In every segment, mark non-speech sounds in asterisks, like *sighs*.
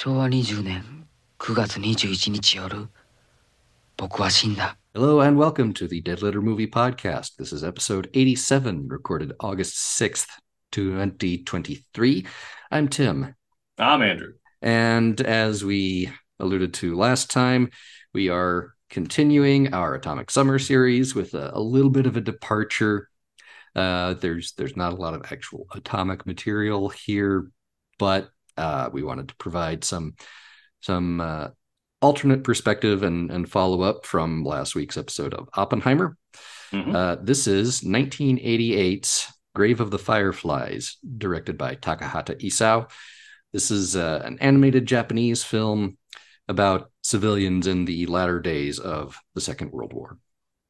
昭和20年9月21日夜、僕は死んだ。 Hello and welcome to the Dead Letter Movie Podcast. This is episode 87, recorded August 6th, 2023. I'm Tim. I'm Andrew. And as we alluded to last time, we are continuing our Atomic Summer series with a, a little bit of a departure. Uh, there's there's not a lot of actual atomic material here, but uh, we wanted to provide some some uh, alternate perspective and, and follow up from last week's episode of Oppenheimer. Mhm. Uh, this is 1988's Grave of the Fireflies, directed by Takahata Isao. This is uh, an animated Japanese film about civilians in the latter days of the Second World War.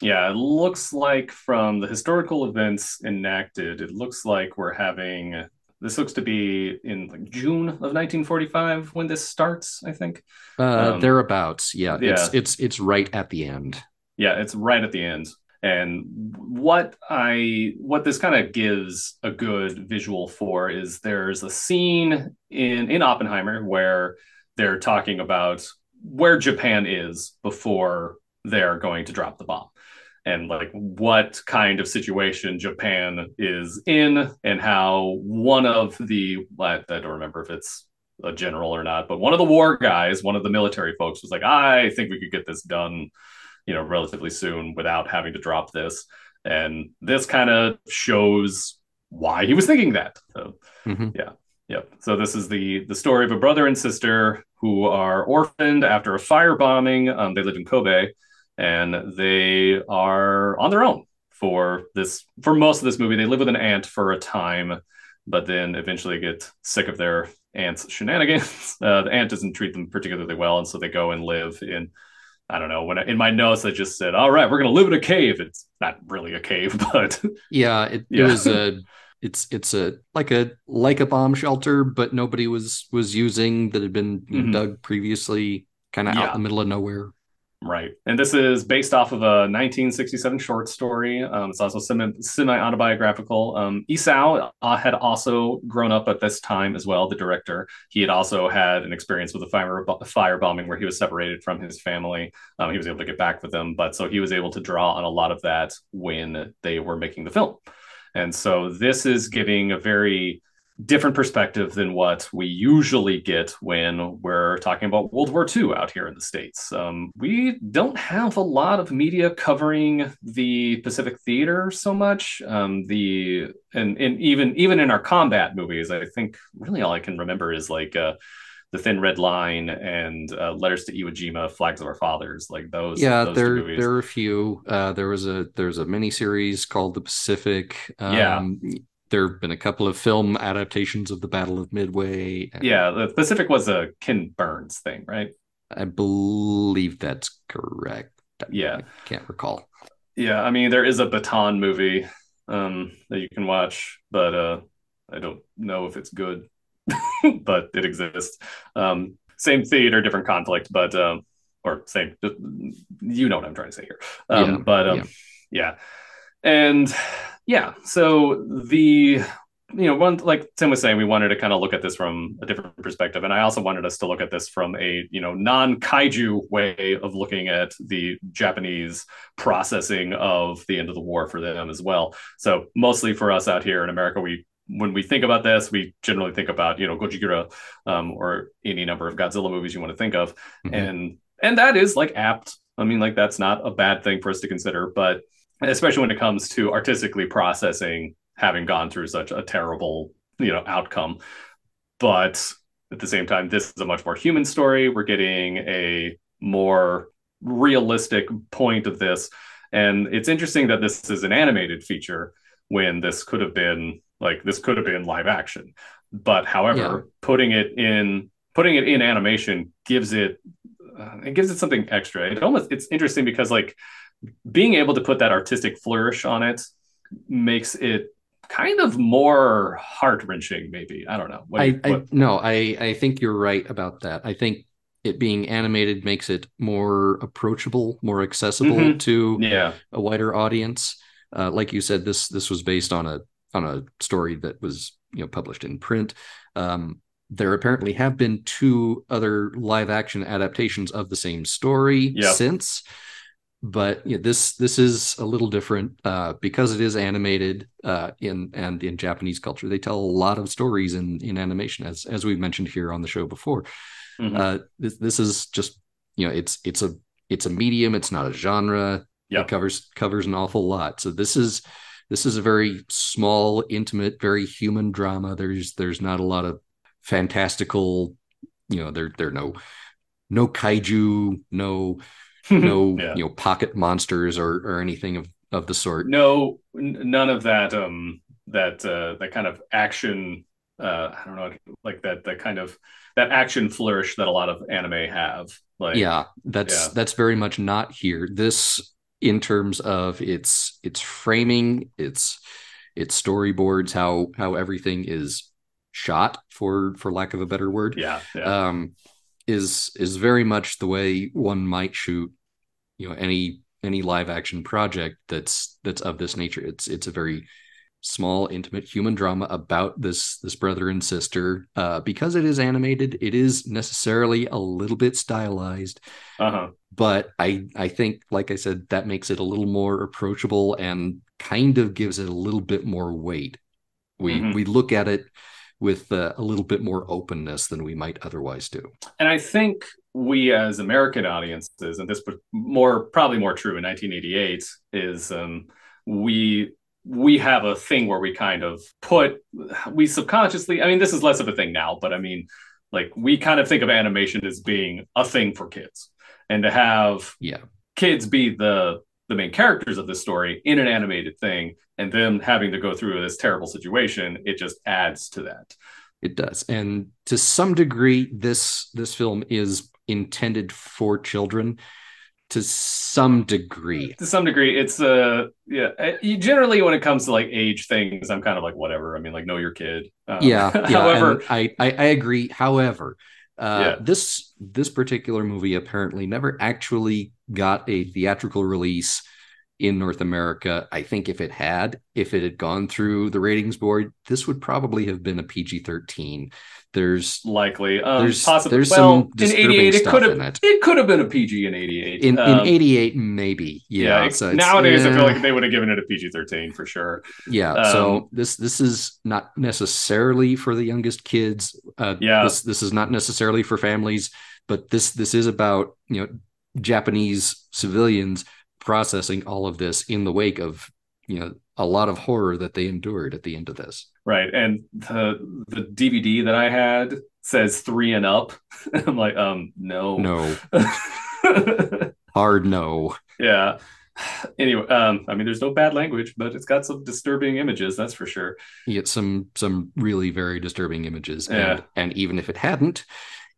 Yeah, it looks like from the historical events enacted, it looks like we're having this looks to be in like June of 1945 when this starts, I think. Uh, Um, thereabouts, yeah, It's it's it's right at the end. Yeah, it's right at the end. And what I what this kind of gives a good visual for is there's a scene in in Oppenheimer where they're talking about where Japan is before they're going to drop the bomb and like what kind of situation Japan is in and how one of the I, I don't remember if it's a general or not, but one of the war guys, one of the military folks was like, I think we could get this done you know relatively soon without having to drop this. And this kind of shows why he was thinking that. So Mhm. yep. So this is the the story of a brother and sister who are orphaned after a firebombing um, they live in kobe and they are on their own for this for most of this movie they live with an aunt for a time but then eventually get sick of their aunt's shenanigans *laughs* uh, the aunt doesn't treat them particularly well and so they go and live in I don't know. When I, in my notes, I just said, "All right, we're gonna live in a cave." It's not really a cave, *laughs* but Yeah, it, Yeah. it was a *laughs* it's it's a like a like a bomb shelter, but nobody was was using that had been Mhm. dug previously, kind of out in the middle of nowhere. Right. And this is based off of a 1967 short story. Um, it's also semi autobiographical. Um, Isao uh, had also grown up at this time as well. The director, he had also had an experience with a fire fire bombing where he was separated from his family. Um, he was able to get back with them, but so he was able to draw on a lot of that when they were making the film. And so this is giving a very different perspective than what we usually get when we're talking about World War II out here in the States. Um, we don't have a lot of media covering the Pacific Theater so much. Um, the and, and even even in our combat movies, I think really all I can remember is like uh, the Thin Red Line and uh, Letters to Iwo Jima, Flags of Our Fathers, like those. yeah, those there there are a few. Uh, there was a there's a mini series called The Pacific. Um, Yeah. There have been a couple of film adaptations of the Battle of Midway. Yeah, the Pacific was a Ken Burns thing, right? I believe that's correct. Yeah. I can't recall. Yeah, I mean there is a Bataan movie um that you can watch, but uh I don't know if it's good, *laughs* but it exists. Um same theater, different conflict, but um or same you know what I'm trying to say here. Um Yeah, but um yeah. yeah. And yeah, so the you know, one like Tim was saying, we wanted to kind of look at this from a different perspective, and I also wanted us to look at this from a you know non kaiju way of looking at the Japanese processing of the end of the war for them as well. So mostly for us out here in America, we when we think about this, we generally think about you know Gojira um, or any number of Godzilla movies you want to think of, Mhm. and and that is like apt. I mean, like that's not a bad thing for us to consider, but especially when it comes to artistically processing having gone through such a terrible you know outcome. But at the same time this is a much more human story. We're getting a more realistic point of this. And it's interesting that this is an animated feature when this could have been like this could have been live action. But however Yeah. putting it in putting it in animation gives it uh, it gives it something extra. It almost it's interesting because like being able to put that artistic flourish on it makes it kind of more heart wrenching. Maybe I don't know. What I, you- I no, I I think you're right about that. I think it being animated makes it more approachable, more accessible Mhm. to yeah, a wider audience. Uh, like you said, this this was based on a on a story that was you know published in print. Um, there apparently have been two other live action adaptations of the same story Yep. since but yeah, this this is a little different uh, because it is animated uh, in and in Japanese culture. They tell a lot of stories in in animation, as as we've mentioned here on the show before. Mhm. Uh, this this is just you know it's it's a it's a medium. It's not a genre. Yep. It covers covers an awful lot. So this is this is a very small, intimate, very human drama. There's there's not a lot of fantastical. You know, there there are no no kaiju, no *laughs* no Yeah. you know pocket monsters or or anything of of the sort. no n- none of that um that uh that kind of action uh i don't know like that that kind of that action flourish that a lot of anime have like yeah that's yeah. that's very much not here this in terms of its its framing its its storyboards how how everything is shot for for lack of a better word yeah yeah um is is very much the way one might shoot you know any any live action project that's that's of this nature. It's it's a very small intimate human drama about this this brother and sister. Uh because it is animated it is necessarily a little bit stylized uh-huh. but i i think like i said that makes it a little more approachable and kind of gives it a little bit more weight. We Mhm. we look at it with uh, a little bit more openness than we might otherwise do. And i think we as american audiences and this was more probably more true in 1988 is um we we have a thing where we kind of put we subconsciously i mean this is less of a thing now but i mean like we kind of think of animation as being a thing for kids. And to have yeah. kids be the the main characters of this story in an animated thing and them having to go through this terrible situation it just adds to that It does, and to some degree, this this film is intended for children. To some degree, to some degree it's uh yeah uh, you- generally when it comes to like age things i'm kind of like whatever i mean like know your kid um, yeah. yeah *laughs* however I, I I agree. However, uh, Yeah. this this particular movie apparently never actually got a theatrical release in North America. I think if it had, if it had gone through the ratings board, this would probably have been a PG thirteen. There's likely um There's- possibly there's well some in disturbing 88 it could have in it. it could have been a pg in 88 in Um, in '88 maybe. Yeah. it- so nowadays i feel like they would have given it a pg-13 for sure Yeah, Um, so this this is not necessarily for the youngest kids. Uh, Yeah. this this is not necessarily for families, but this this is about you know Japanese civilians processing all of this in the wake of you know a lot of horror that they endured at the end of this. right. And the the dvd that i had says three and up. *laughs* I'm like um no. No, *laughs* hard no. yeah. Anyway um i mean there's no bad language but it's got some disturbing images that's for sure. You get some some really very disturbing images, Yeah. and and even if it hadn't,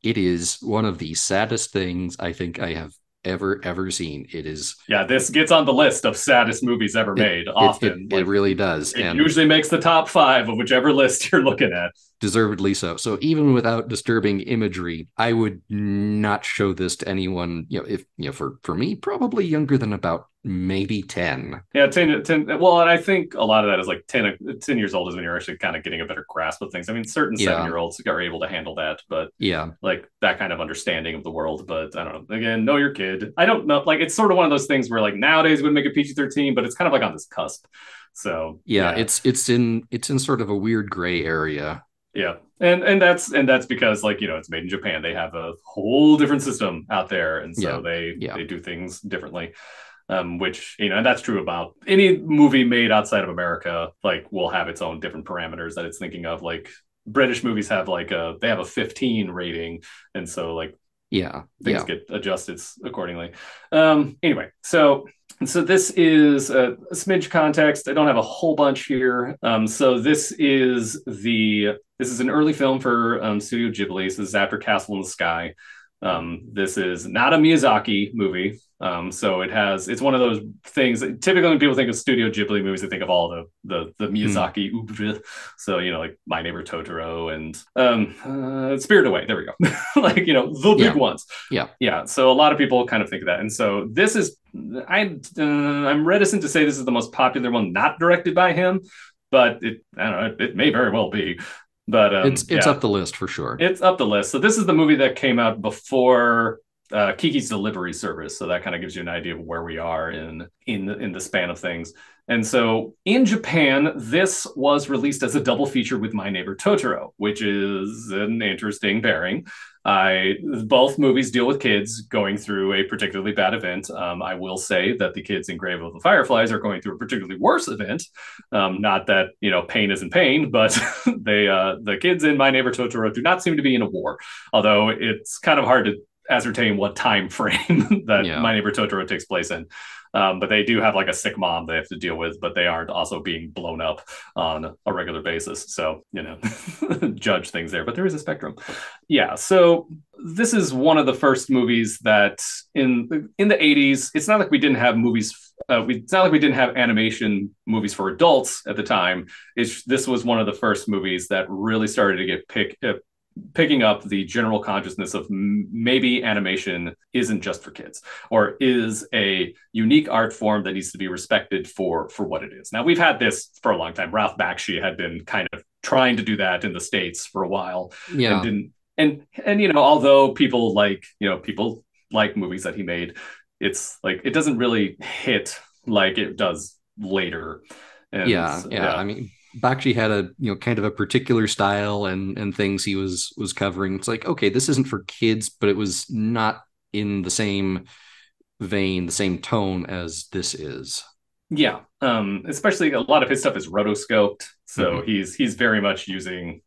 it is one of the saddest things I think I have ever ever seen. It is yeah this gets on the list of saddest movies ever made It- often It, it, Like, really does. it and usually makes the top five of whichever list *laughs* you're looking at deservedly so. So even without disturbing imagery, I would not show this to anyone, you know, if you know, for for me, probably younger than about maybe 10. yeah 10, 10 well and i think a lot of that is like 10, 10 years old is when you're actually kind of getting a better grasp of things i mean certain Yeah. seven year olds are able to handle that but Yeah. like that kind of understanding of the world. But I don't know. Again, know your kid. I don't know. Like it's sort of one of those things where like nowadays we would make a PG thirteen, but it's kind of like on this cusp. So yeah. It's it's in it's in sort of a weird gray area. Yeah, and and that's and that's because like you know it's made in Japan. They have a whole different system out there, and so Yeah. they Yeah. they do things differently. Um, which you know, and that's true about any movie made outside of America. Like will have its own different parameters that it's thinking of. Like British movies have like a they have a 15 rating, and so like Yeah. things Yeah. get adjusted accordingly. Um, anyway, so so this is a, a smidge context. I don't have a whole bunch here. Um, so this is the this is an early film for um, Studio Ghibli. So this is after Castle in the Sky. Um, this is not a Miyazaki movie. Um, so it has it's one of those things that typically when people think of Studio Ghibli movies, they think of all the the the Miyazaki oeuvre. So you know, like My Neighbor Totoro and um, uh, Spirit Away. There we go. *laughs* like you know the big ones. Yeah. yeah. So a lot of people kind of think of that, and so this is I uh, I'm reticent to say this is the most popular one not directed by him, but it I don't know it, it may very well be. but um, it's it's yeah. up the list for sure. It's up the list. So this is the movie that came out before uh, Kiki's Delivery Service. So that kind of gives you an idea of where we are in in the, in the span of things. And so in Japan, this was released as a double feature with My Neighbor Totoro, which is an interesting pairing. I both movies deal with kids going through a particularly bad event. Um, I will say that the kids in Grave of the Fireflies are going through a particularly worse event. Um, not that you know pain isn't pain, but *laughs* they uh, the kids in My Neighbor Totoro do not seem to be in a war. Although it's kind of hard to ascertain what time frame *laughs* that Yeah. My Neighbor Totoro takes place in. Um, but they do have like a sick mom they have to deal with, but they aren't also being blown up on a regular basis. So, you know, *laughs* judge things there, but there is a spectrum. Yeah. So this is one of the first movies that in in the 80s, it's not like we didn't have movies. Uh, we, it's not like we didn't have animation movies for adults at the time. It's this was one of the first movies that really started to get pick, uh, picking up the general consciousness of maybe animation isn't just for kids or is a unique art form that needs to be respected for for what it is. Now we've had this for a long time. Ralph Bakshi had been kind of trying to do that in the states for a while yeah, and didn't and and you know although people like you know people like movies that he made it's like it doesn't really hit like it does later and yeah, yeah. I mean, Bakshi had a you know kind of a particular style and and things he was was covering. It's like okay, this isn't for kids, but it was not in the same vein, the same tone as this is. Yeah, um, especially a lot of his stuff is rotoscoped, so Mhm. he's he's very much using.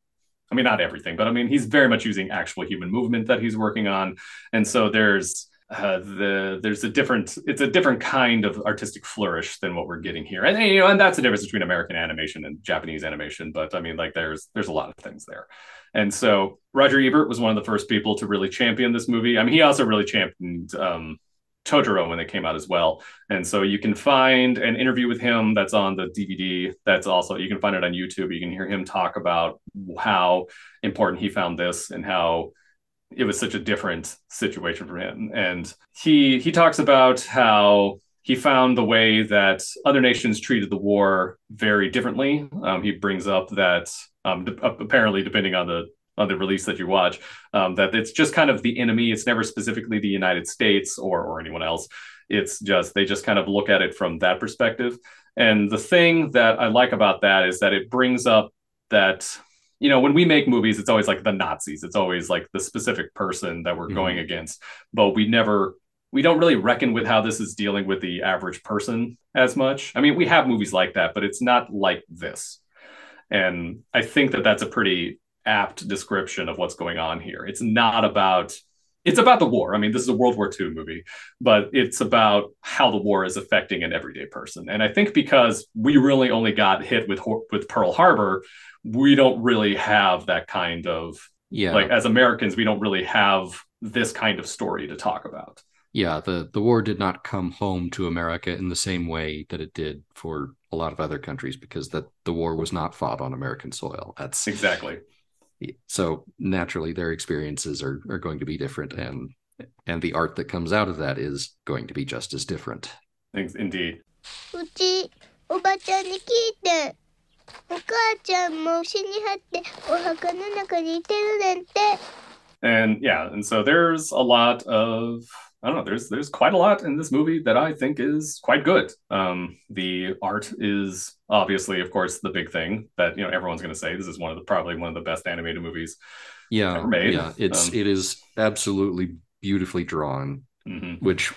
I mean, not everything, but I mean, he's very much using actual human movement that he's working on, and so there's uh, the there's a different it's a different kind of artistic flourish than what we're getting here, and you know, and that's the difference between American animation and Japanese animation. But I mean, like, there's there's a lot of things there, and so Roger Ebert was one of the first people to really champion this movie. I mean, he also really championed. Um, Totoro when it came out as well. And so you can find an interview with him that's on the DVD. That's also, you can find it on YouTube. You can hear him talk about how important he found this and how it was such a different situation for him. And he he talks about how he found the way that other nations treated the war very differently. Um, he brings up that um, apparently, depending on the on the release that you watch, um, that it's just kind of the enemy. It's never specifically the United States or or anyone else. It's just they just kind of look at it from that perspective. And the thing that I like about that is that it brings up that you know when we make movies, it's always like the Nazis. It's always like the specific person that we're Mhm. going against, but we never we don't really reckon with how this is dealing with the average person as much. I mean, we have movies like that, but it's not like this. And I think that that's a pretty apt description of what's going on here. It's not about it's about the war. I mean, this is a World War II movie, but it's about how the war is affecting an everyday person. And I think because we really only got hit with with Pearl Harbor, we don't really have that kind of Yeah, like as Americans, we don't really have this kind of story to talk about. yeah. The the war did not come home to America in the same way that it did for a lot of other countries because that the war was not fought on American soil. That's Exactly so naturally their experiences are are going to be different and and the art that comes out of that is going to be just as different. Ex- Indeed. うちおばちゃんに聞いてお母ちゃんも死にはってお墓の中にいてるねんて and yeah and so there's a lot of i don't know there's there's quite a lot in this movie that i think is quite good um the art is obviously of course the big thing that you know everyone's going to say this is one of the probably one of the best animated movies Yeah, Ever made. yeah. It's Um, it is absolutely beautifully drawn. Mhm. which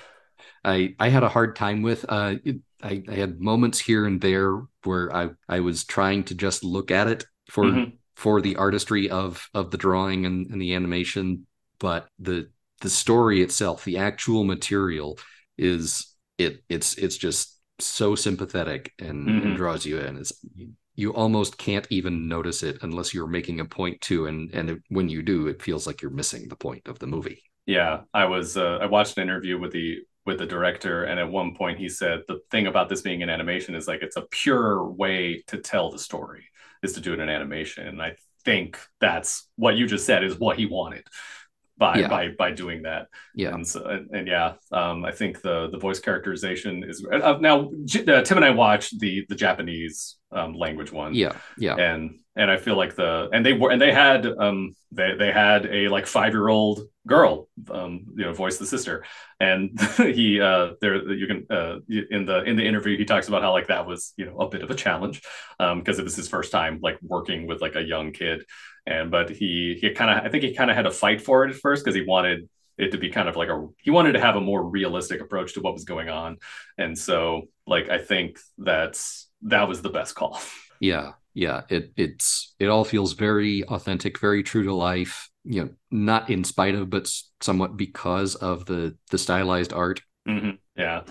I I had a hard time with. Uh, it, I, I had moments here and there where I I was trying to just look at it for Mhm. for the artistry of of the drawing and, and the animation, but the the story itself, the actual material, is it it's it's just so sympathetic and, Mhm. and draws you in. It's you, you almost can't even notice it unless you're making a point to, and and it, when you do, it feels like you're missing the point of the movie. yeah i was uh, i watched an interview with the with the director and at one point he said the thing about this being an animation is like it's a pure way to tell the story is to do it in animation and i think that's what you just said is what he wanted by Yeah. by by doing that. Yeah. And so and, and yeah, um, I think the the voice characterization is uh, now J- uh, Tim and I watched the the Japanese um, language one. Yeah. Yeah. and and I feel like the and they were and they had um they they had a like five year old girl um you know voice the sister and *laughs* he uh there you can uh in the in the interview he talks about how like that was you know a bit of a challenge um because it was his first time like working with like a young kid and but he he kind of I think he kind of had to fight for it at first because he wanted it to be kind of like a he wanted to have a more realistic approach to what was going on and so like I think that's that was the best call Yeah, yeah. It it's it all feels very authentic, very true to life. You know, not in spite of, but somewhat because of the the stylized art. Mhm. Yeah,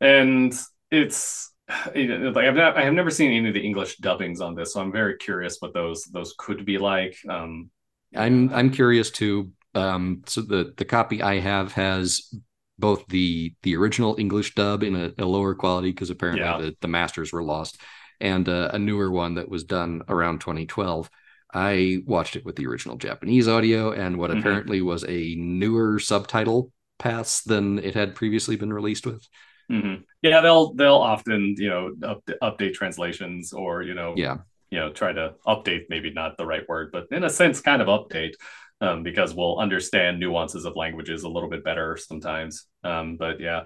and it's you *sighs* know, like I've not, I have never seen any of the English dubbings on this, so I'm very curious what those those could be like. Um, I'm I'm curious too. Um, so the the copy I have has both the the original English dub in a, a lower quality because apparently Yeah. the, the masters were lost, and uh, a newer one that was done around 2012. I watched it with the original Japanese audio and what Mhm. apparently was a newer subtitle pass than it had previously been released with. Mhm. Yeah, they'll they'll often you know up, update translations or you know Yeah, you know try to update maybe not the right word, but in a sense kind of update. Um, because we'll understand nuances of languages a little bit better sometimes. Um, but yeah,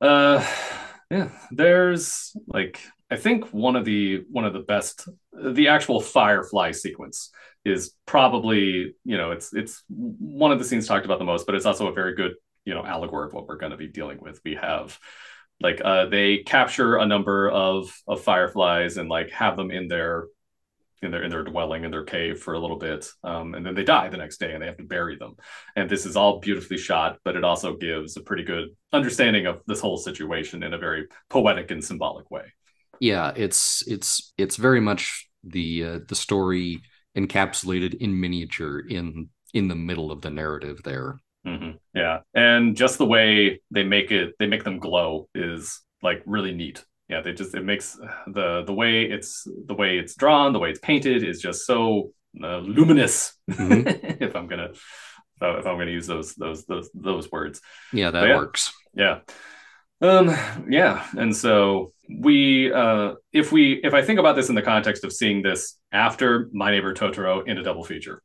uh, yeah, there's like I think one of the one of the best the actual firefly sequence is probably you know it's it's one of the scenes talked about the most, but it's also a very good you know allegory of what we're going to be dealing with. We have like uh, they capture a number of of fireflies and like have them in their in their in their dwelling in their cave for a little bit um, and then they die the next day and they have to bury them and this is all beautifully shot but it also gives a pretty good understanding of this whole situation in a very poetic and symbolic way yeah. It's it's it's very much the uh, the story encapsulated in miniature in in the middle of the narrative there. Mhm. yeah and just the way they make it they make them glow is like really neat yeah they just it makes the the way it's the way it's drawn the way it's painted is just so uh, luminous Mhm. *laughs* if i'm gonna if i'm gonna use those those those those words Yeah, that Yeah. works. yeah um yeah and so we uh if we if i think about this in the context of seeing this after my neighbor totoro in a double feature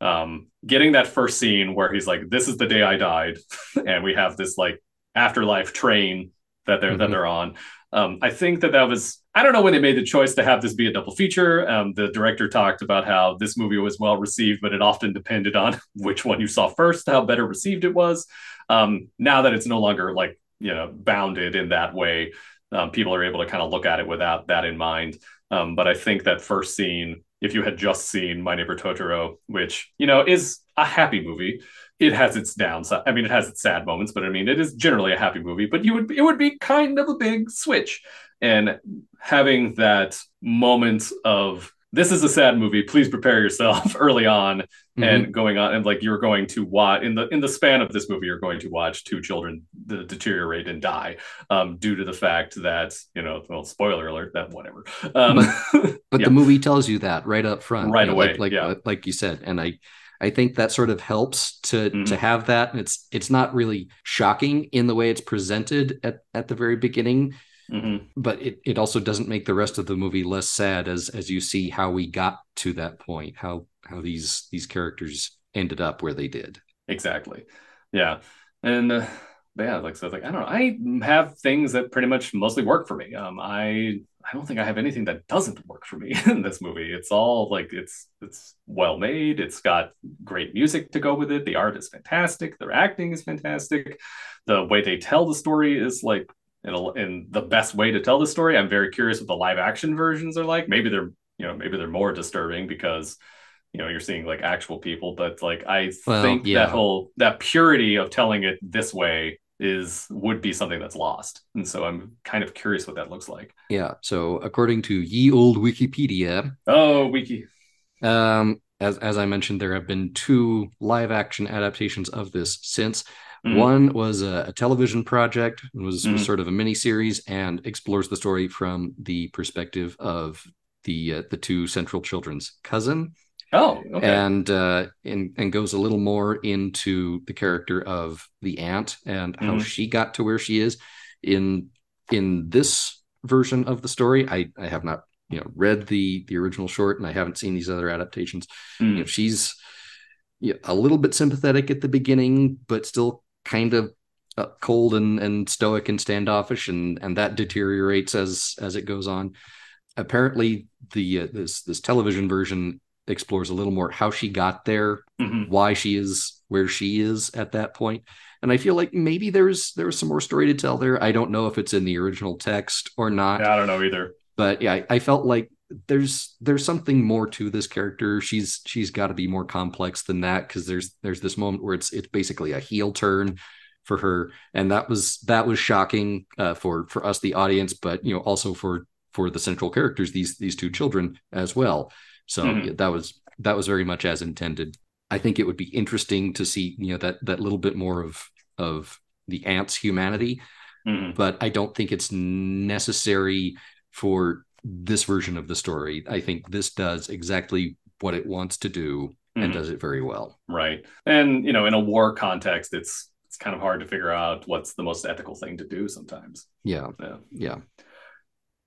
um getting that first scene where he's like this is the day i died *laughs* and we have this like afterlife train that they're that Mhm. they're on. Um i think that that was i don't know when they made the choice to have this be a double feature. Um the director talked about how this movie was well received but it often depended on *laughs* which one you saw first how better received it was. Um now that it's no longer like you know bounded in that way um, people are able to kind of look at it without that in mind. Um, but i think that first scene if you had just seen my neighbor totoro which you know is a happy movie. It has its downside i mean it has its sad moments but i mean it is generally a happy movie but you would it would be kind of a big switch. And having that moment of this is a sad movie please prepare yourself *laughs* early on Mhm. and going on and like you're going to watch in the in the span of this movie you're going to watch two children de- deteriorate and die um due to the fact that you know well spoiler alert that whatever um but *laughs* yeah. the movie tells you that right up front Right you know, away, like like, yeah. like you said and i i think that sort of helps to Mhm. to have that and it's it's not really shocking in the way it's presented at at the very beginning Mhm. but it, it also doesn't make the rest of the movie less sad as as you see how we got to that point how how these these characters ended up where they did. Exactly. Yeah. And uh, yeah like so like i don't know i have things that pretty much mostly work for me. Um i i don't think i have anything that doesn't work for me *laughs* in this movie. It's all like it's it's well made. It's got great music to go with it. The art is fantastic. Their acting is fantastic. The way they tell the story is like in, a, in the best way to tell the story. I'm very curious what the live action versions are like. Maybe they're you know maybe they're more disturbing because you know you're seeing like actual people but like i Well, think yeah. that whole that purity of telling it this way is would be something that's lost. And so i'm kind of curious what that looks like. Yeah. So according to ye old wikipedia oh wiki. um as as i mentioned there have been two live action adaptations of this since Mhm. One was a, a television project, it was, Mhm. sort of a mini series and explores the story from the perspective of the uh, the two central children's cousin Oh, okay. and uh, and and goes a little more into the character of the aunt and how Mhm. she got to where she is. In in this version of the story, I I have not you know read the the original short, and I haven't seen these other adaptations. Mm. You know, she's yeah, a little bit sympathetic at the beginning, but still kind of uh, cold and and stoic and standoffish, and and that deteriorates as as it goes on. Apparently, the uh, this this television version explores a little more how she got there, Mhm. why she is where she is at that point. And I feel like maybe there's there's some more story to tell there. I don't know if it's in the original text or not Yeah, I don't know either. but yeah, I, I felt like there's there's something more to this character. She's she's got to be more complex than that because there's there's this moment where it's it's basically a heel turn for her, and that was that was shocking uh, for for us the audience, but you know also for for the central characters these these two children as well. So Mhm. yeah, that was that was very much as intended. I think it would be interesting to see you know that that little bit more of of the aunt's humanity Mhm. but I don't think it's necessary for this version of the story. I think this does exactly what it wants to do and Mhm. does it very well. Right. And you know, in a war context, it's it's kind of hard to figure out what's the most ethical thing to do sometimes. Yeah, Yeah. yeah.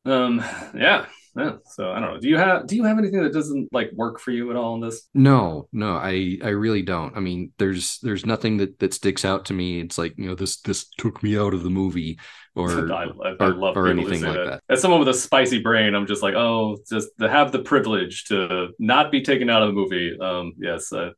Um. Yeah. Yeah. So I don't know. Do you have Do you have anything that doesn't like work for you at all in this? No, no, I I really don't. I mean, there's there's nothing that that sticks out to me. It's like you know this this took me out of the movie or I, *laughs* I, I or- love or anything like that. that. As someone with a spicy brain, I'm just like, oh, just to have the privilege to not be taken out of the movie. Um. Yes. Uh,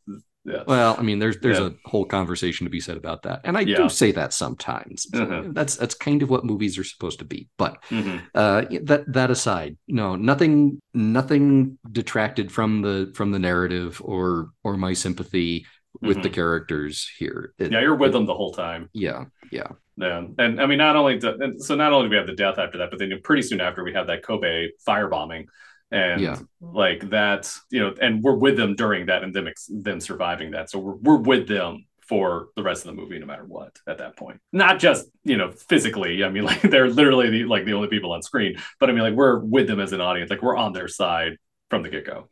yeah. Well, I mean, there's there's Yeah. a whole conversation to be said about that, and I Yeah. do say that sometimes. Mhm. That's that's kind of what movies are supposed to be. But Mhm. uh, that that aside, no, nothing nothing detracted from the from the narrative or or my sympathy with the Mhm. characters here. It- Yeah, you're with it- them the whole time. Yeah, yeah, Yeah, and I mean, not only do, so not only do we have the death after that, but then pretty soon after we have that Kobe firebombing, and Yeah. like that, you know, and we're with them during that, and them ex- them surviving that, so we're we're with them for the rest of the movie, no matter what. At that point, not just you know physically. I mean, *laughs* like they're literally the, like the only people on screen, but I mean, like we're with them as an audience, like we're on their side from the get go.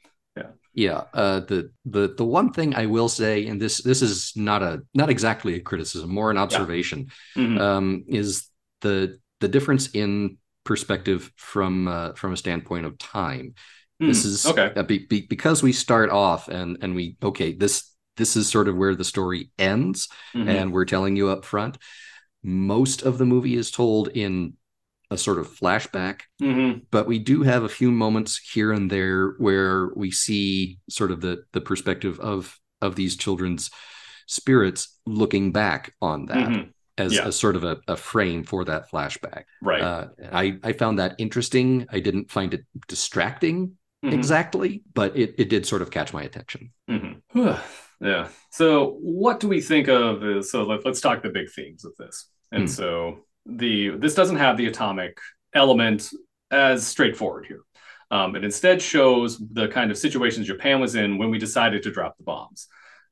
yeah. Uh, the the the one thing I will say, and this this is not a not exactly a criticism, more an observation. Mhm. um, is the the difference in perspective from uh, from a standpoint of time. This Hmm, is okay. uh, be, be, because we start off and and we okay this this is sort of where the story ends, Mhm. and we're telling you up front. Most of the movie is told in a sort of flashback, Mhm. but we do have a few moments here and there where we see sort of the the perspective of of these children's spirits looking back on that Mhm. As Yeah. a sort of a, a frame for that flashback. Right. Uh, I I found that interesting. I didn't find it distracting Mhm. exactly, but it it did sort of catch my attention. Mhm. *sighs* yeah. So, what do we think of? Is, so let, let's talk the big themes of this. And Hmm. so the this doesn't have the atomic element as straightforward here. Um, it instead shows the kind of situations Japan was in when we decided to drop the bombs.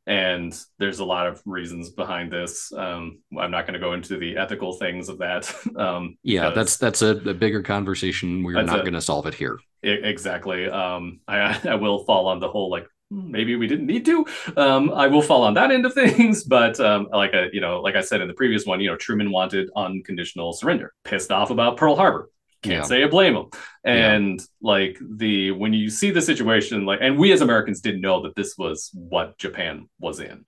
And there's a lot of reasons behind this. Um, I'm not going to go into the ethical things of that. *laughs* Um, Yeah, that's that's a, a bigger conversation. We're not going to solve it here. I- E, exactly. Um, I *laughs* I will fall on the whole like "Hmm, maybe we didn't need to. Um, I will fall on that end of *laughs* things, but um, like I you know like I said in the previous one, you know Truman wanted unconditional surrender. Pissed off about Pearl Harbor. Can't Yeah. say I blame. Yeah. And like the when you see the situation, like and we as Americans didn't know that this was what Japan was in.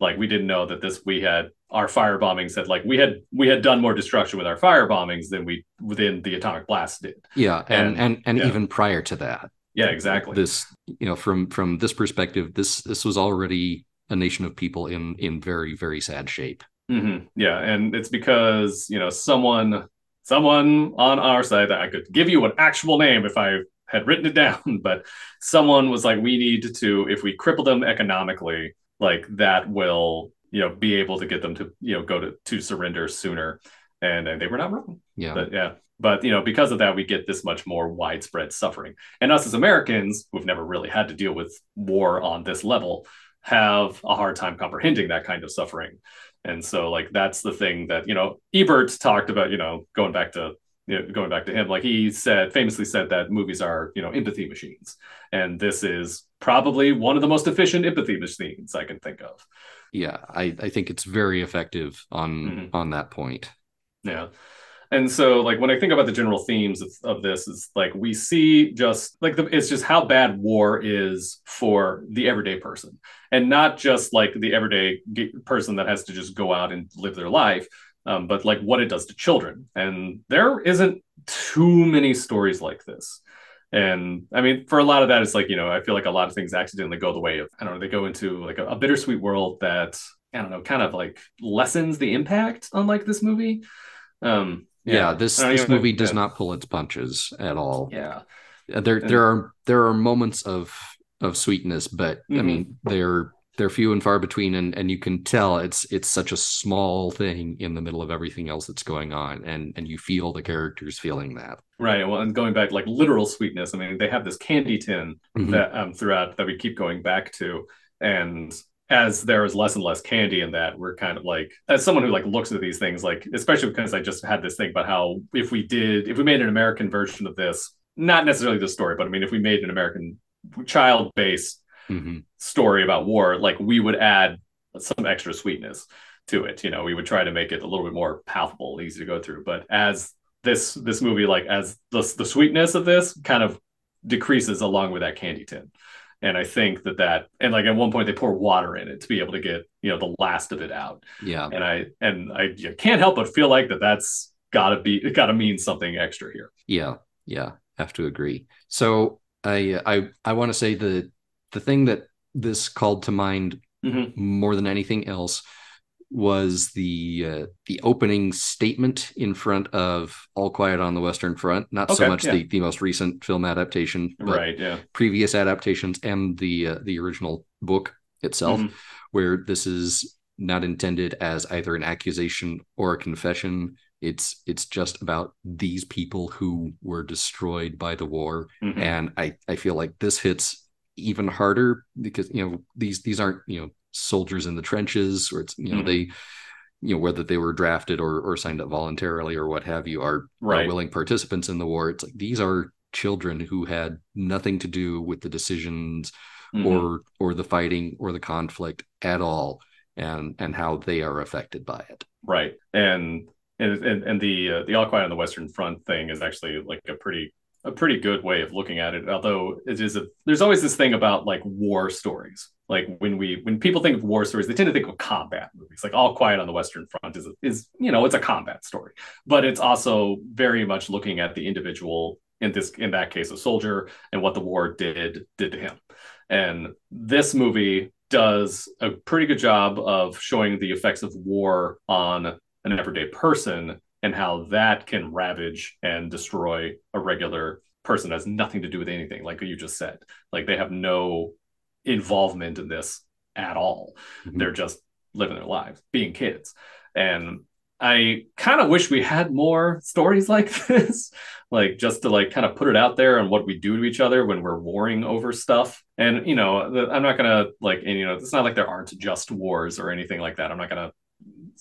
Like we didn't know that this we had our fire bombings had like we had we had done more destruction with our fire bombings than we within the atomic blast did. Yeah, and And- and and yeah. even prior to that, Yeah, exactly. this you know from from this perspective, this this was already a nation of people in in very very sad shape. hmm Yeah, and it's because you know someone, someone on our side. I could give you an actual name if I had written it *laughs* down, but someone was like, "We need to, if we cripple them economically, like that will, you know, be able to get them to, you know, go to to surrender sooner." And, and they were not wrong. Yeah, But yeah, but you know, because of that, we get this much more widespread suffering. And us as Americans, who've never really had to deal with war on this level, have a hard time comprehending that kind of suffering. And so, like, that's the thing that you know, Ebert talked about. You know, going back to you know, going back to him, like he said, famously said that movies are you know empathy machines, and this is probably one of the most efficient empathy machines I can think of. Yeah, I, I think it's very effective on Mhm. on that point. Yeah. And so, like, when I think about the general themes of, of this, is like we see just like the, it's just how bad war is for the everyday person, and not just like the everyday person that has to just go out and live their life, um, but like what it does to children. And there isn't too many stories like this. And I mean, for a lot of that, it's like, you know, I feel like a lot of things accidentally go the way of, I don't know, they go into like a, a bittersweet world that, I don't know, kind of like lessens the impact on like this movie. Um, Yeah, this this even know- movie does yeah. not pull its punches at all. Yeah. Uh, There And- there are there are moments of of sweetness, but I Mhm. mean they're they're few and far between, and and you can tell it's it's such a small thing in the middle of everything else that's going on, and and you feel the characters feeling that. Right. Well, and going back like literal sweetness, I mean, they have this candy tin Mhm. that um throughout that we keep going back to. And as there is less and less candy in that, we're kind of like as someone who like looks at these things, like especially because I just had this thing about how if we did if we made an American version of this, not necessarily the story, but I mean if we made an American child based Mhm. story about war, like we would add some extra sweetness to it. You know, we would try to make it a little bit more palpable, easy to go through. But as this this movie, like as the the sweetness of this kind of decreases along with that candy tin. And I think that that and like at one point they pour water in it to be able to get you know the last of it out. Yeah, And I and I you can't help but feel like that that's gotta be it gotta mean something extra here. yeah, yeah. Have to agree. So I I I want to say the the thing that this called to mind Mhm. more than anything else was the uh, the opening statement in front of All Quiet on the Western Front. Not so much yeah. the, the most recent film adaptation, but Right. Yeah. previous adaptations and the uh, the original book itself, Mhm. where this is not intended as either an accusation or a confession. It's it's just about these people who were destroyed by the war Mhm. and I I feel like this hits even harder because you know these these aren't you know soldiers in the trenches or it's you know Mhm. they you know whether they were drafted or or signed up voluntarily or what have you are, are willing participants in the war it's like these are children who had nothing to do with the decisions Mhm. or or the fighting or the conflict at all and and how they are affected by it Right. And and and, and the uh, the All Quiet on the Western Front thing is actually like a pretty a pretty good way of looking at it. Although it is a there's always this thing about like war stories. Like when we when people think of war stories, they tend to think of combat movies. Like All Quiet on the Western Front is is you know it's a combat story, but it's also very much looking at the individual in this in that case a soldier and what the war did did to him. And this movie does a pretty good job of showing the effects of war on an everyday person and how that can ravage and destroy a regular person that has nothing to do with anything, like you just said. Like they have no involvement in this at all. Mhm. They're just living their lives, being kids. And I kind of wish we had more stories *laughs* like this, like just to like kind of put it out there on what we do to each other when we're warring over stuff. And you know, the, I'm not gonna like, and you know, it's not like there aren't just wars or anything like that. I'm not gonna,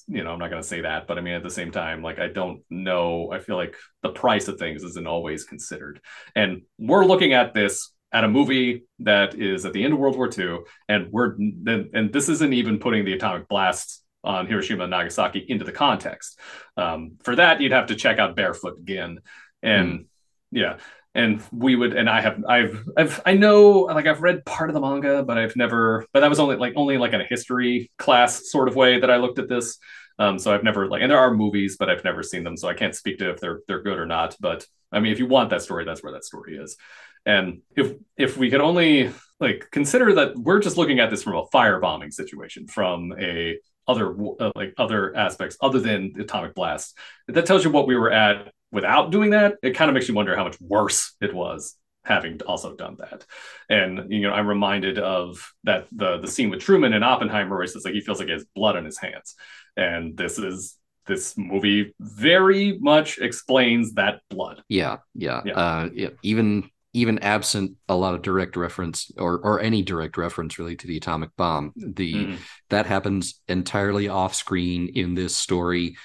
you know, I'm not gonna say that. But I mean, at the same time, like I don't know. I feel like the price of things isn't always considered. And we're looking at this at a movie that is at the end of World War II, and we're and, and this isn't even putting the atomic blasts on Hiroshima and Nagasaki into the context. Um, for that, you'd have to check out Barefoot Gen, and yeah, and we would, and I have, I've, I've, I know, like I've read part of the manga, but I've never, but that was only like only like in a history class sort of way that I looked at this. Um, so I've never like, and there are movies, but I've never seen them, so I can't speak to if they're they're good or not. But I mean, if you want that story, that's where that story is. And if if we could only like consider that we're just looking at this from a firebombing situation, from a other uh, like other aspects other than atomic blast, that tells you what we were at without doing that. It kind of makes you wonder how much worse it was having also done that. And you know, I'm reminded of that the the scene with Truman and Oppenheimer, where he says like he feels like he has blood on his hands, and this is this movie very much explains that blood. Yeah, yeah. Yeah. Uh, yeah. Even even absent a lot of direct reference or or any direct reference really to the atomic bomb, the Mhm. that happens entirely off screen in this story.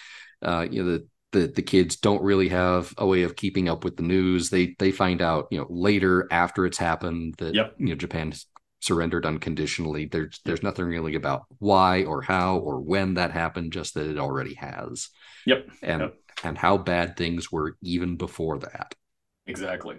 Uh, you know the. The, the kids don't really have a way of keeping up with the news. They they find out you know later after it's happened that Yep. you know Japan surrendered unconditionally. There's there's nothing really about why or how or when that happened, just that it already has. Yep. And Yep. and how bad things were even before that. Exactly.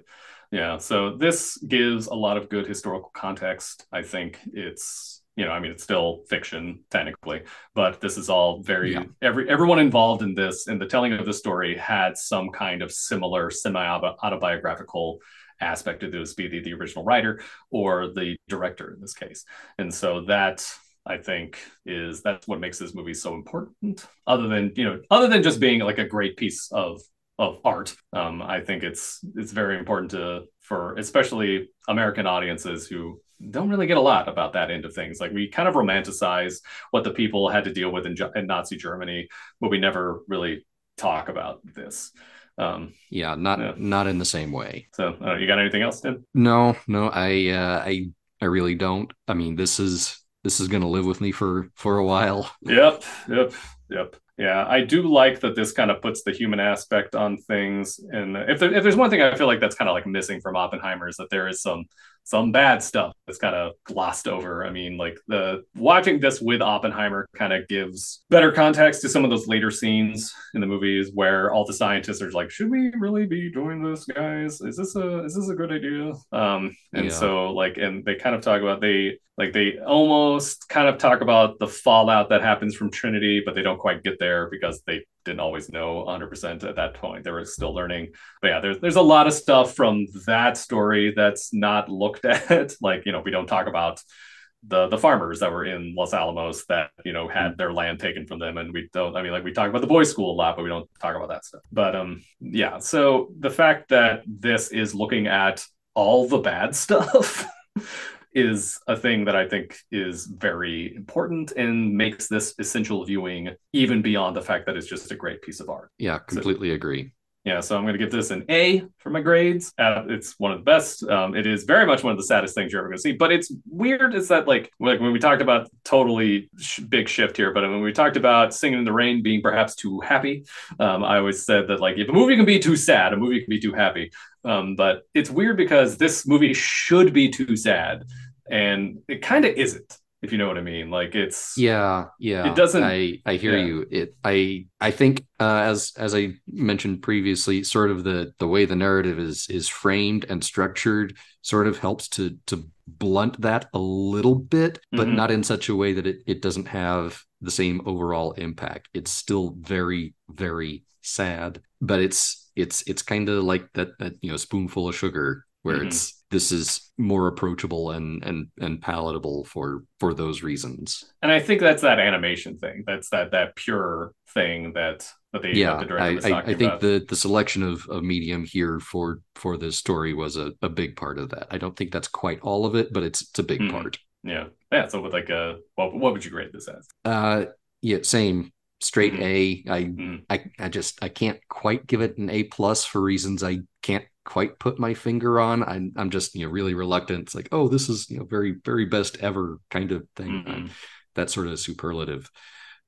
Yeah. So this gives a lot of good historical context. I think it's, you know, I mean, it's still fiction technically, but this is all very Yeah. every everyone involved in this in the telling of the story had some kind of similar semi autobiographical aspect of this, be the, the original writer or the director in this case. And so that I think is that's what makes this movie so important. Other than you know, other than just being like a great piece of of art, um, I think it's it's very important to for especially American audiences who don't really get a lot about that end of things. Like we kind of romanticize what the people had to deal with in, in Nazi Germany, but we never really talk about this. Um, Yeah, not Yeah. not in the same way. so uh, you got anything else, Tim? No, no, I uh, I I really don't. I mean, this is this is going to live with me for for a while. *laughs* Yep, yep, yep. Yeah, I do like that this kind of puts the human aspect on things. And if there, if there's one thing I feel like that's kind of like missing from Oppenheimer is that there is some some bad stuff that's kind of glossed over. I mean, like the watching this with Oppenheimer kind of gives better context to some of those later scenes in the movies where all the scientists are like, "Should we really be doing this, guys? Is this a is this a good idea?" Um, and Yeah. so like, and they kind of talk about they like they almost kind of talk about the fallout that happens from Trinity, but they don't quite get there because they didn't always know 100% at that point. They were still learning. But yeah, there's there's a lot of stuff from that story that's not looked *laughs* at. like, you know, we don't talk about the the farmers that were in Los Alamos that, you know, had their land taken from them and we don't I mean like we talk about the boys school a lot, but we don't talk about that stuff. But um yeah, so the fact that this is looking at all the bad *laughs* stuff is a thing that I think is very important and makes this essential viewing even beyond the fact that it's just a great piece of art. Yeah, completely agree. Yeah, so I'm going to give this an A for my grades. Uh, it's one of the best. Um, it is very much one of the saddest things you're ever going to see. But it's weird is that like like when we talked about totally sh- big shift here, but when we talked about Singing in the Rain being perhaps too happy, um, I always said that like if a movie can be too sad, a movie can be too happy. Um, but it's weird because this movie should be too sad, and it kind of isn't. If you know what I mean, like it's Yeah, yeah. It doesn't- I I hear yeah. you. It I I think uh, as as I mentioned previously, sort of the the way the narrative is is framed and structured sort of helps to to blunt that a little bit, but Mhm. not in such a way that it it doesn't have the same overall impact. It's still very very sad, but it's it's it's kind of like that that you know spoonful of sugar where Mhm. it's this is more approachable and and and palatable for for those reasons. and I think that's that animation thing. That's that that pure thing that that the, yeah that the director I, I, I think about. the the selection of, of medium here for for this story was a, a big part of that i don't think that's quite all of it but it's it's a big Mhm. part yeah, yeah. So with like a what what would you grade this as? uh yeah same straight Mhm. a I, Mhm. I i just i can't quite give it an a plus for reasons i can't quite put my finger on i'm, I'm just you know really reluctant it's like oh this is you know very very best ever kind of thing Mhm. that sort of superlative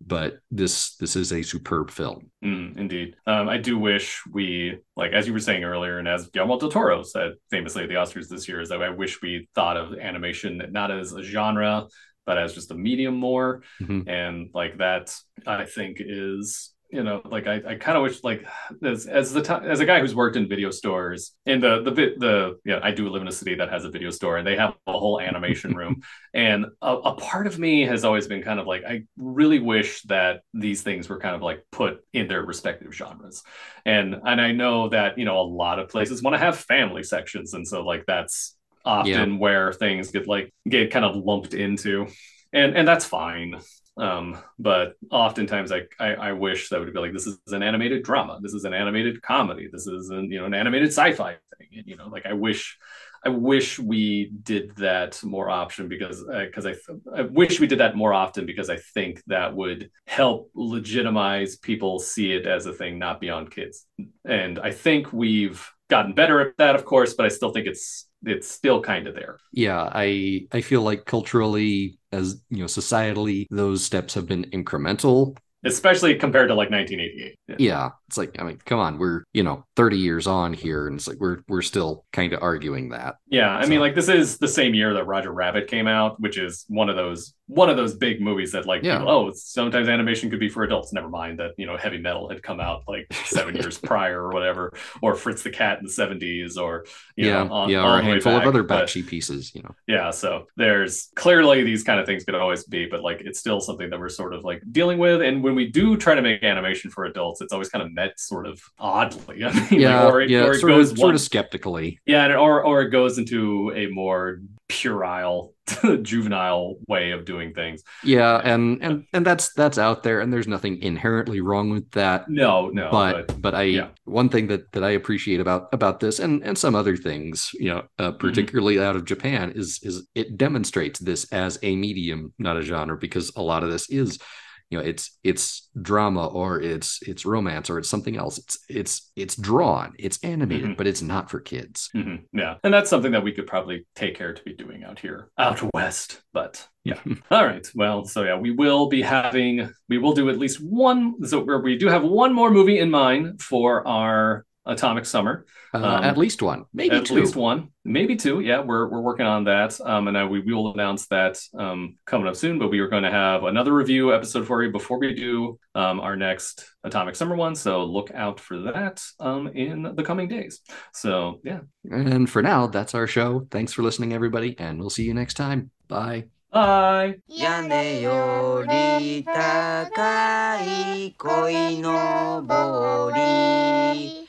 but this this is a superb film Mm, indeed. Um, I do wish we, like, as you were saying earlier, and as Guillermo del Toro said famously at the Oscars this year, is that I wish we thought of animation not as a genre, but as just a medium more. Mhm. And like that, I think is, you know, like I, I kind of wish, like, as as the as a guy who's worked in video stores, in the the bit the yeah, I do live in a city that has a video store, and they have a whole animation room. *laughs* And a, a part of me has always been kind of like, I really wish that these things were kind of like put in their respective genres. And and I know that, you know, a lot of places want to have family sections. And so like that's often where things get like get kind of lumped into. And and that's fine. Um, but oftentimes I, I I wish that would be like this is an animated drama, this is an animated comedy, this is an you know an animated sci-fi thing. And, you know, like I wish I wish we did that more often because because I, I wish we did that more often because I think that would help legitimize people see it as a thing not beyond kids. And I think we've gotten better at that, of course, but I still think it's it's still kind of there. yeah i i feel like culturally as you know societally those steps have been incremental especially compared to like 1988. Yeah. Yeah, it's like I mean, come on, we're you know 30 years on here, and it's like we're we're still kind of arguing that. Yeah, I So- mean, like this is the same year that Roger Rabbit came out, which is one of those one of those big movies that like Yeah. people, oh, sometimes animation could be for adults. Never mind that you know heavy metal had come out like seven *laughs* years prior or whatever, or Fritz the Cat in the 70s, or you yeah, know, on, yeah, or a handful of other but- pieces, you know. yeah so there's clearly these kind of things could always be but like it's still something that we're sort of like dealing with and when we do try to make animation for adults it's always kind of met sort of oddly *laughs* i mean like, Yeah, or it, yeah, or it sort goes of sort of skeptically. yeah and, or or it goes into a more puerile *laughs* juvenile way of doing things Yeah, and and and that's that's out there, and there's nothing inherently wrong with that. no no but but, I yeah. one thing that that I appreciate about about this and and some other things, you know, Mm-hmm. uh, particularly out of Japan, is is it demonstrates this as a medium, not a genre, because a lot of this is, you know, it's it's drama or it's it's romance or it's something else. It's it's it's drawn, it's animated, Mhm. but it's not for kids. Mhm, yeah and that's something that we could probably take care to be doing out here out west but yeah *laughs* all right well so yeah we will be having we will do at least one so we do have one more movie in mind for our atomic summer Uh, Um, at least one, maybe at two. least one maybe two yeah we're, we're working on that um and I, we, we will announce that um coming up soon but we are going to have another review episode for you before we do um our next atomic summer one so look out for that um in the coming days so yeah And for now, that's our show. Thanks for listening, everybody, and we'll see you next time. Bye. bye 屋根より高い恋のぼり